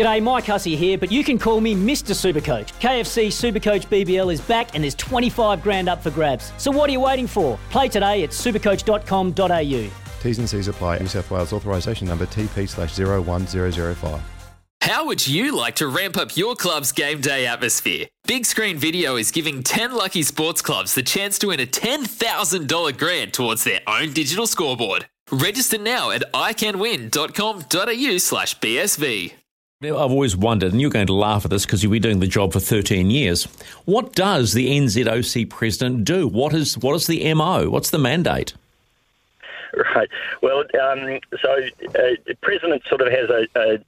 G'day, Mike Hussey here, but you can call me Mr. Supercoach. KFC Supercoach BBL is back and there's 25 grand up for grabs. So what are you waiting for? Play today at supercoach.com.au. T's and C's apply. New South Wales authorisation number TP slash 01005. How would you like to ramp up your club's game day atmosphere? Big Screen Video is giving 10 lucky sports clubs the chance to win a $10,000 grant towards their own digital scoreboard. Register now at iCanWin.com.au slash BSV. I've always wondered, and you're going to laugh at this because you've been doing the job for 13 years. What does the NZOC president do? What is what is the MO? What's the mandate? Right. Well, um, so uh, the president sort of has a, a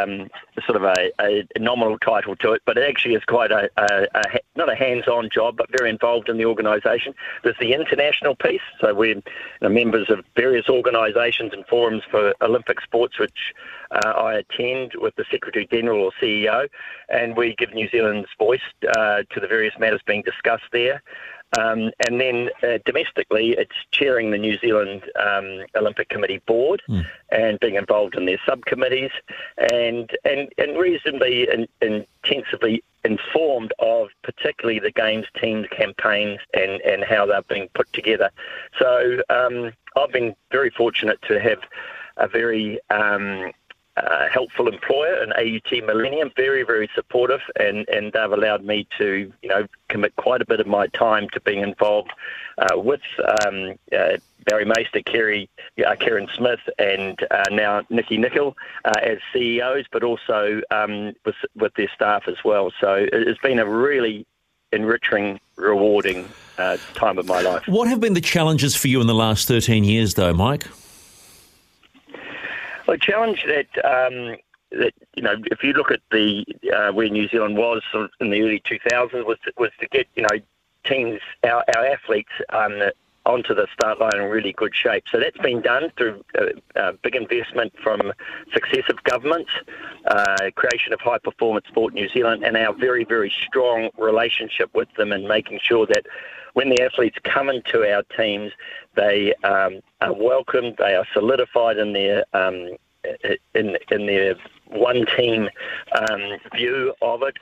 um, sort of a, a, nominal title to it, but it actually is quite a, a, a not a hands-on job, but very involved in the organisation. There's the international piece, so we're members of various organisations and forums for Olympic sports, which uh, I attend with the Secretary General or CEO, and we give New Zealand's voice uh, to the various matters being discussed there. Um, and then uh, domestically, it's chairing the New Zealand um, Olympic Committee board mm. and being involved in their subcommittees and and, and reasonably in, intensively informed of particularly the games teams campaigns and, and how they're being put together. So um, I've been very fortunate to have a very um, uh, helpful employer in AUT Millennium, very, very supportive, and, and they've allowed me to, you know, commit quite a bit of my time to being involved uh, with um, uh, Barry Maister, Kerry, uh, Kereyn Smith, and uh, now Nicki Nicol uh, as CEOs, but also um, with, with their staff as well. So it's been a really enriching, rewarding time of my life. What have been the challenges for you in the last 13 years, though, Mike? A challenge that um, that you know, if you look at the uh, where New Zealand was in the early 2000s, was to, was to get you know teams, our, our athletes um, onto the start line in really good shape. So that's been done through uh, uh, big investment from successive governments, uh, creation of High Performance Sport New Zealand, and our very very strong relationship with them and making sure that when the athletes come into our teams, they um, are welcomed, they are solidified in their um, in in their one team um, view of it,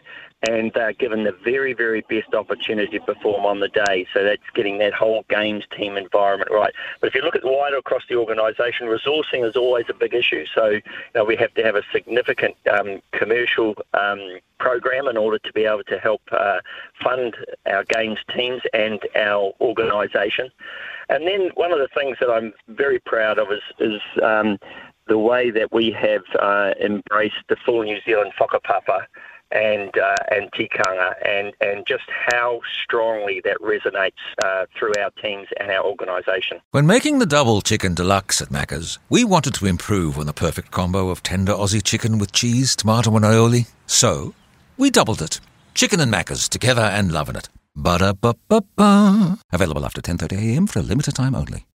and they're given the very, very best opportunity to perform on the day. So that's getting that whole games team environment right. But if you look at wider across the organisation, resourcing is always a big issue. So you know, we have to have a significant um, commercial um, program in order to be able to help uh, fund our games teams and our organisation. And then one of the things that I'm very proud of is, is um, the way that we have uh, embraced the full New Zealand whakapapa and uh, and tikanga, and and just how strongly that resonates uh, through our teams and our organisation. When making the double chicken deluxe at Macca's, we wanted to improve on the perfect combo of tender Aussie chicken with cheese, tomato, and aioli. So we doubled it. Chicken and Macca's together and loving it. Ba da ba ba ba. Available after 10:30 a.m. for a limited time only.